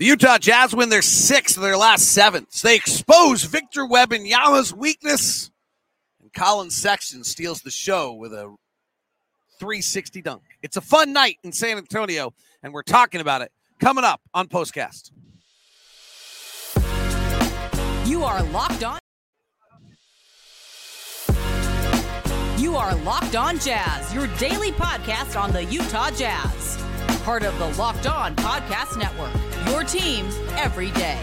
The Utah Jazz win their sixth of their last seven. They expose Victor Webb and Wembanyama's weakness. And Collin Sexton steals the show with a 360 dunk. It's a fun night in San Antonio, and we're talking about it coming up on Postcast. You are locked on. You are Locked On Jazz, your daily podcast on the Utah Jazz. Part of the Locked On Podcast Network. Your team every day.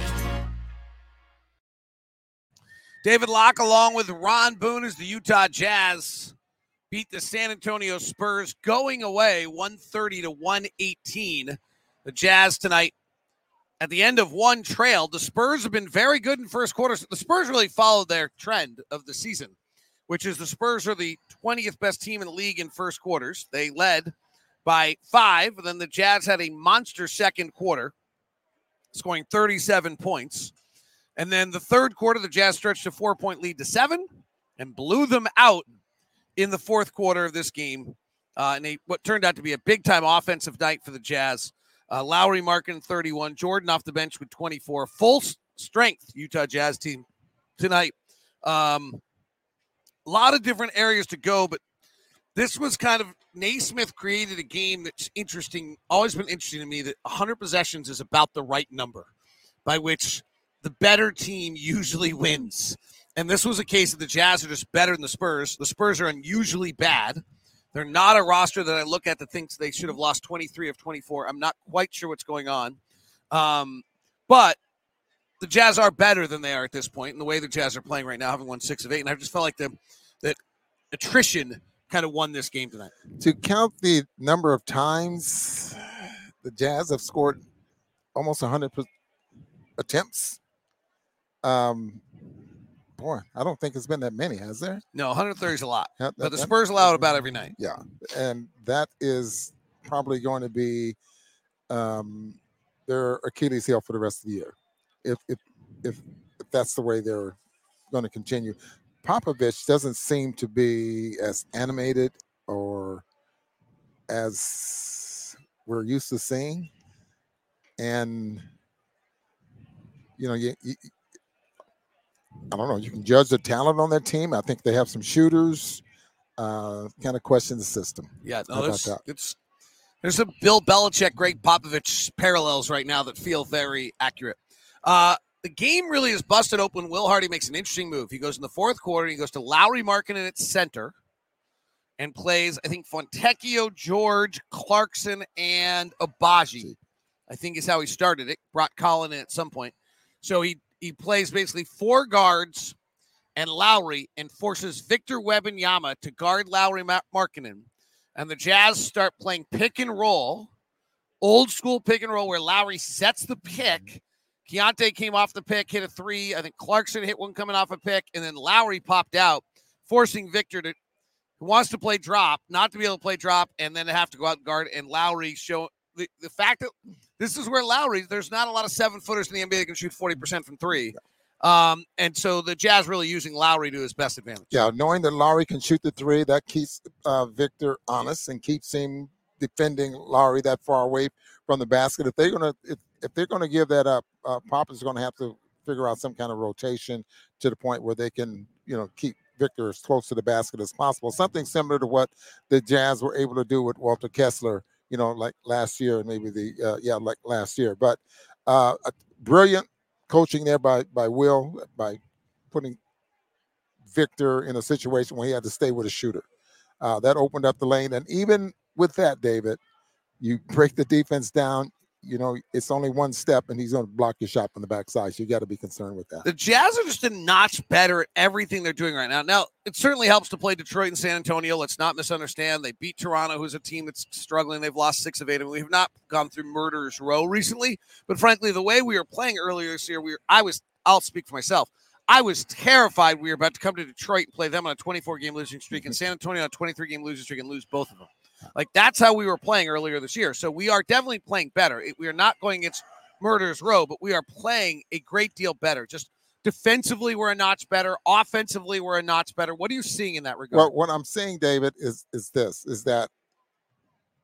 David Locke, along with Ron Boone, as the Utah Jazz beat the San Antonio Spurs going away 130 to 118. The Jazz tonight at the end of one trail. The Spurs have been very good in first quarters. The Spurs really followed their trend of the season, which is the Spurs are the 20th best team in the league in first quarters. They led by five. And then the Jazz had a monster second quarter, scoring 37 points. And then the third quarter, the Jazz stretched a four point lead to seven and blew them out in the fourth quarter of this game. Uh, and a, what turned out to be a big time offensive night for the Jazz. Uh, Lauri Markkanen 31, Jordan off the bench with 24. Full strength Utah Jazz team tonight. Um, a lot of different areas to go, but this was kind of Naismith created a game that's interesting, always been interesting to me that 100 possessions is about the right number by which the better team usually wins. And this was a case of the Jazz are just better than the Spurs. The Spurs are unusually bad. They're not a roster that I look at that thinks they should have lost 23 of 24. I'm not quite sure what's going on. Um, but the Jazz are better than they are at this point. point, and the way the Jazz are playing right now, having won six of eight. And I just felt like the that attrition kind of won this game tonight. To count the number of times the Jazz have scored almost 100 attempts, um, boy, I don't think it's been that many, has there? No, 130 is a lot. Yeah, but the Spurs allow it about every night. Yeah, and that is probably going to be um, their Achilles heel for the rest of the year, if if if, if that's the way they're going to continue. Popovich doesn't seem to be as animated or as we're used to seeing, and you know, you, you, I don't know. You can judge the talent on that team. I think they have some shooters. Uh, kind of question the system. Yeah, no, there's, it's there's some Bill Belichick, Gregg Popovich parallels right now that feel very accurate. Uh, the game really is busted open. Will Hardy makes an interesting move. He goes in the fourth quarter. He goes to Lauri Markkanen at center and plays, I think, Fontecchio, George, Clarkson, and Agbaji. I think is how he started it. Brought Collin in at some point. So he he plays basically four guards and Lauri and forces Victor Wembanyama to guard Lauri Ma- Markkanen. And the Jazz start playing pick and roll, old school pick and roll where Lauri sets the pick. Keyonte came off the pick, hit a three. I think Clarkson hit one coming off a pick, and then Lauri popped out, forcing Victor to who wants to play drop, not to be able to play drop, and then have to go out and guard. And Lauri show the, the fact that this is where Lauri, there's not a lot of seven footers in the NBA that can shoot 40% from three. Um, and so the Jazz really using Lauri to his best advantage. Yeah, knowing that Lauri can shoot the three, that keeps uh, Victor honest and keeps him defending Lauri that far away from the basket. If they're gonna if, if they're gonna give that up, uh, Pop is gonna have to figure out some kind of rotation to the point where they can you know keep Victor as close to the basket as possible. Something similar to what the Jazz were able to do with Walker Kessler, you know, like last year and maybe the uh, yeah like last year. But uh, brilliant coaching there by by Will by putting Victor in a situation where he had to stay with a shooter. Uh, that opened up the lane. And even with that, David, you break the defense down. You know, it's only one step and he's going to block your shot from the backside. So you got to be concerned with that. The Jazz are just a notch better at everything they're doing right now. Now, it certainly helps to play Detroit and San Antonio. Let's not misunderstand. They beat Toronto, who's a team that's struggling. They've lost six of eight, and we have not gone through murderers row recently. But frankly, the way we were playing earlier this year, we were, I was, I'll speak for myself. I was terrified we were about to come to Detroit and play them on a 24 game losing streak and San Antonio on a 23 game losing streak and lose both of them. Like that's how we were playing earlier this year. So we are definitely playing better. We are not going against murderers row, but we are playing a great deal better. Just defensively, we're a notch better. Offensively, we're a notch better. What are you seeing in that regard? Well, what I'm saying, David, is is this: is that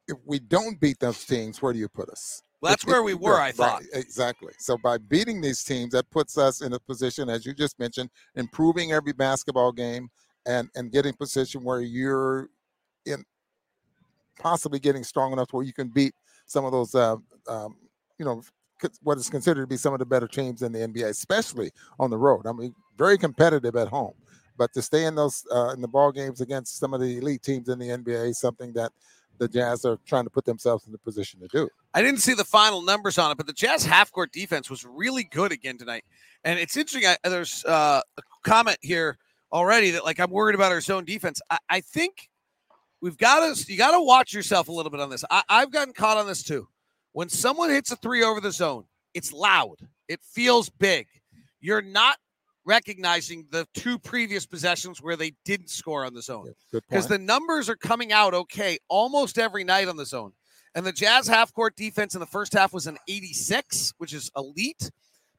if we don't beat those teams, where do you put us? Well, that's where we were, I Right, thought. exactly. So by beating these teams, that puts us in a position, as you just mentioned, improving every basketball game and and getting position where you're in possibly getting strong enough where you can beat some of those, uh, um, you know, what is considered to be some of the better teams in the NBA, especially on the road. I mean, very competitive at home, but to stay in those uh, in the ball games against some of the elite teams in the NBA is something that the Jazz are trying to put themselves in the position to do. I didn't see the final numbers on it, but the Jazz half court defense was really good again tonight. And it's interesting. I, there's uh, a comment here already that like I'm worried about our zone defense. I, I think we've got to you got to watch yourself a little bit on this. I, I've gotten caught on this too. When someone hits a three over the zone, it's loud. It feels big. You're not recognizing the two previous possessions where they didn't score on the zone because the numbers are coming out okay almost every night on the zone. And the Jazz half court defense in the first half was an 86, which is elite.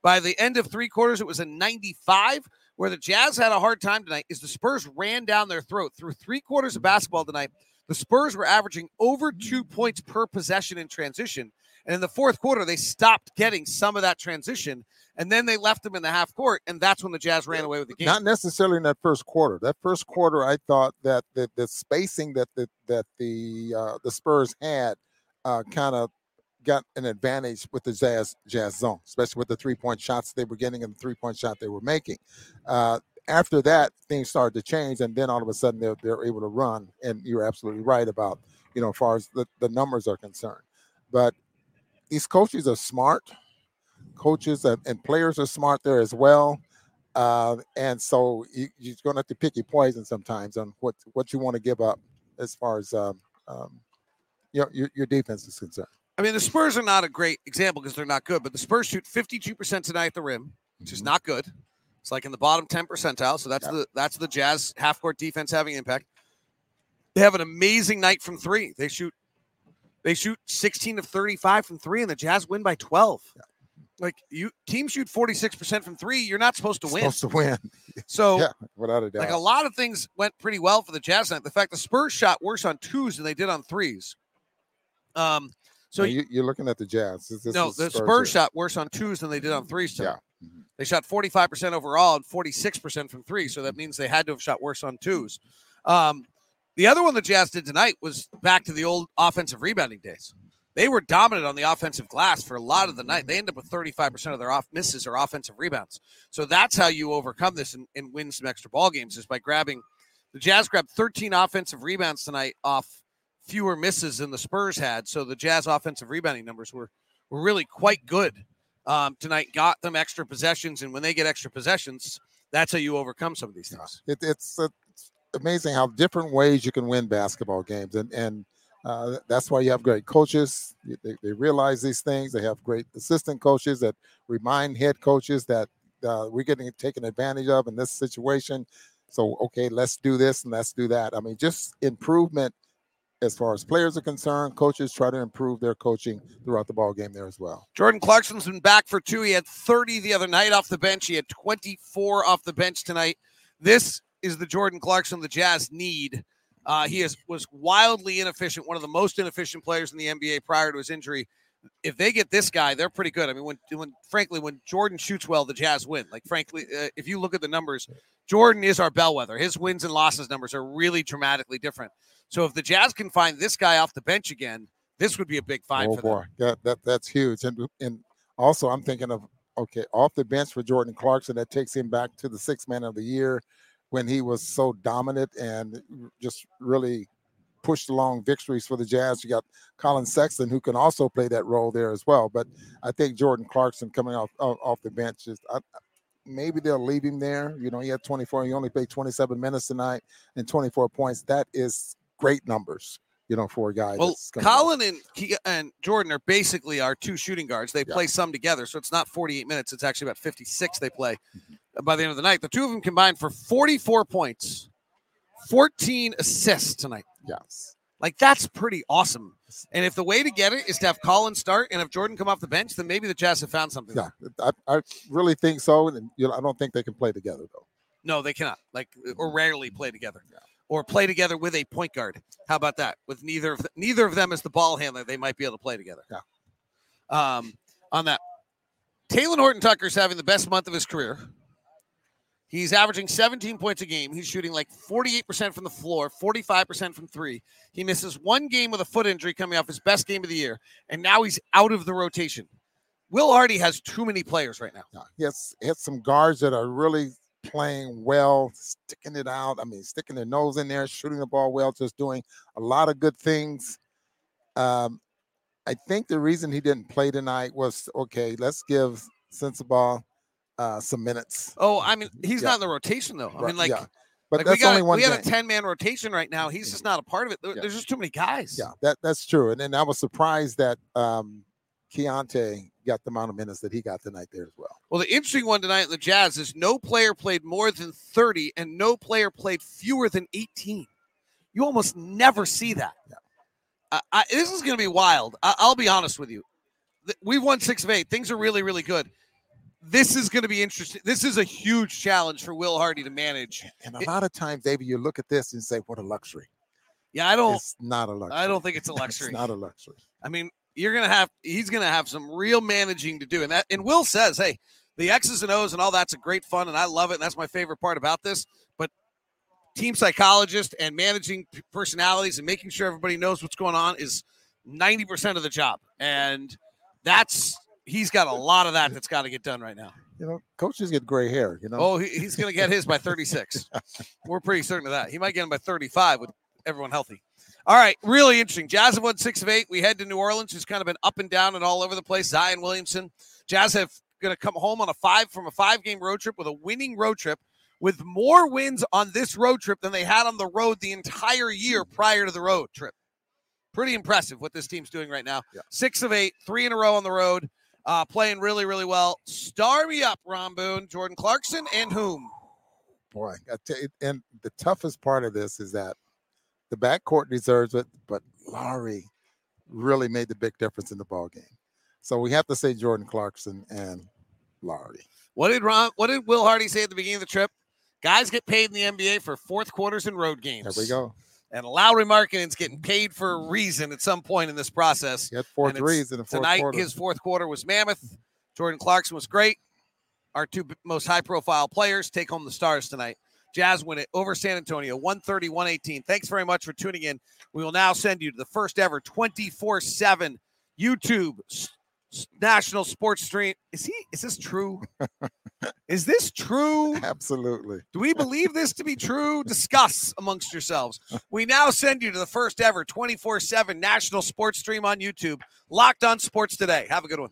By the end of three quarters, it was a 95. Where the Jazz had a hard time tonight is the Spurs ran down their throat through three quarters of basketball tonight. The Spurs were averaging over two points per possession in transition. And in the fourth quarter, they stopped getting some of that transition. And then they left them in the half court. And that's when the Jazz ran away with the game. Not necessarily in that first quarter. That first quarter, I thought that the, the spacing that the that the uh, the Spurs had uh, kind of got an advantage with the Jazz Jazz zone, especially with the three point shots they were getting and the three point shot they were making. Uh, after that, things started to change, and then all of a sudden they're they're able to run. And you're absolutely right about you know as far as the, the numbers are concerned. But these coaches are smart. Coaches and, and players are smart there as well. Uh, and so you, you're going to have to pick your poison sometimes on what, what you want to give up as far as um, um, your your defense is concerned. I mean, the Spurs are not a great example because they're not good, but the Spurs shoot 52% tonight at the rim, which is Mhm. not good. It's like in the bottom 10 percentile. So that's Yeah. the that's the Jazz half court defense having impact. They have an amazing night from three. They shoot they shoot 16 of 35 from three, and the Jazz win by 12. Like you teams shoot 46% from three, you're not supposed to win. Supposed to win, So yeah, without a doubt. like a lot of things went pretty well for the Jazz tonight. The fact the Spurs shot worse on twos than they did on threes. Um so Now, you, you're looking at the Jazz. This, this no, the Spurs shot worse on twos than they did on threes tonight. Yeah. Mhm. They shot 45% overall and 46% from three. So that means they had to have shot worse on twos. Um, the other one the Jazz did tonight was back to the old offensive rebounding days. They were dominant on the offensive glass for a lot of the night. They end up with 35% of their off misses or offensive rebounds. So that's how you overcome this and, and win some extra ball games is by grabbing the Jazz grabbed 13 offensive rebounds tonight off fewer misses than the Spurs had. So the Jazz offensive rebounding numbers were were really quite good um, tonight. Got them extra possessions, and when they get extra possessions, that's how you overcome some of these things. It, it's, it's amazing how different ways you can win basketball games, and and uh, that's why you have great coaches. They, they realize these things. They have great assistant coaches that remind head coaches that uh, we're getting taken advantage of in this situation. So okay, let's do this and let's do that. I mean, just improvement as far as players are concerned. Coaches try to improve their coaching throughout the ball game there as well. Jordan Clarkson's been back for two. He had 30 the other night off the bench. He had 24 off the bench tonight. This is the Jordan Clarkson the Jazz need. Uh, he is was wildly inefficient, one of the most inefficient players in the NBA prior to his injury. If they get this guy, they're pretty good. I mean, when when frankly, when Jordan shoots well, the Jazz win. Like frankly, uh, if you look at the numbers, Jordan is our bellwether. His wins and losses numbers are really dramatically different. So if the Jazz can find this guy off the bench again, this would be a big find oh for boy, them. that, that that's huge. And and also I'm thinking of okay, off the bench for Jordan Clarkson, that takes him back to the sixth man of the year when he was so dominant and just really pushed along victories for the Jazz. You got Collin Sexton who can also play that role there as well. But I think Jordan Clarkson coming off off, off the bench is I, maybe they'll leave him there. You know, he had 24, he only played 27 minutes tonight and 24 points. That is great numbers, you know, for a guy. Well. Collin and Ke- and Jordan are basically our two shooting guards. They Yeah. play some together, so it's not 48 minutes. It's actually about 56 they play Mm-hmm. by the end of the night. The two of them combined for 44 points, 14 assists tonight. Yes. Like that's pretty awesome. And if the way to get it is to have Collin start and have Jordan come off the bench, then maybe the Jazz have found something. Yeah. I, I really think so. And you know, I don't think they can play together though. No, they cannot. Like or rarely play together. Yeah. Or play together with a point guard. How about that? With neither of th- neither of them as the ball handler, they might be able to play together. Yeah. um, on that. Talen Horton Tucker's having the best month of his career. He's averaging 17 points a game. He's shooting like 48% from the floor, 45% from three. He misses one game with a foot injury coming off his best game of the year, and now he's out of the rotation. Will Hardy has too many players right now. Yeah, he has, he has some guards that are really playing well, sticking it out. I mean, sticking their nose in there, shooting the ball well, just doing a lot of good things. Um, I think the reason he didn't play tonight was okay. Let's give Sensabaugh uh, some minutes. Oh, I mean, he's Yeah. not in the rotation though. I Right, mean, like, yeah. but like that's we got only one we game. had a 10 man rotation right now. He's just not a part of it. There- Yeah. There's just too many guys. yeah, that that's true. And then I was surprised that um, Keyonte got the amount of minutes that he got tonight there as well. Well, the interesting one tonight in the Jazz is no player played more than 30 and no player played fewer than 18. You almost never see that. I, this is going to be wild. I, I'll be honest with you. We've won six of eight. Things are really, really good. This is going to be interesting. This is a huge challenge for Will Hardy to manage. And a It- lot of times, David, you look at this and say, "What a luxury!" Yeah, I don't. It's not a luxury. I don't think it's a luxury. It's not a luxury. I mean, you're gonna have he's gonna have some real managing to do. And that and Will says, hey, the X's and O's and all that's a great fun, and I love it. And that's my favorite part about this. But team psychologist and managing personalities and making sure everybody knows what's going on is 90% of the job. And that's he's got a lot of that that's got to get done right now. You know, coaches get gray hair. You know. Oh, he, he's going to get his by 36. We're pretty certain of that. He might get him by 35 with everyone healthy. All right, really interesting. Jazz have won six of eight. We head to New Orleans, who's kind of been up and down and all over the place. Zion Williamson. Jazz have going to come home on a five from a five game road trip with a winning road trip with more wins on this road trip than they had on the road the entire year prior to the road trip. Pretty impressive what this team's doing right now. Yeah. Six of eight, three in a row on the road, uh, playing really, really well. Star me up, Ron Boone, Jordan Clarkson, and whom? boy, I tell you, and the toughest part of this is that the backcourt deserves it, but Lauri really made the big difference in the ball game. So we have to say Jordan Clarkson and Lauri. What did Ron? What did Will Hardy say at the beginning of the trip? Guys get paid in the NBA for fourth quarters and road games. There we go. And Lauri Markkanen's getting paid for a reason at some point in this process. He had four threes in the fourth Tonight, quarter. his fourth quarter was mammoth. Jordan Clarkson was great. Our two most high profile players take home the stars tonight. Jazz win it over San Antonio, 130, 118. Thanks very much for tuning in. We will now send you to the first ever 24 7 YouTube national sports stream. Is he, is this true? is this true? Absolutely. Do we believe this to be true? Discuss amongst yourselves. We now send you to the first ever 24 7 national sports stream on YouTube, Locked on Sports Today. Have a good one.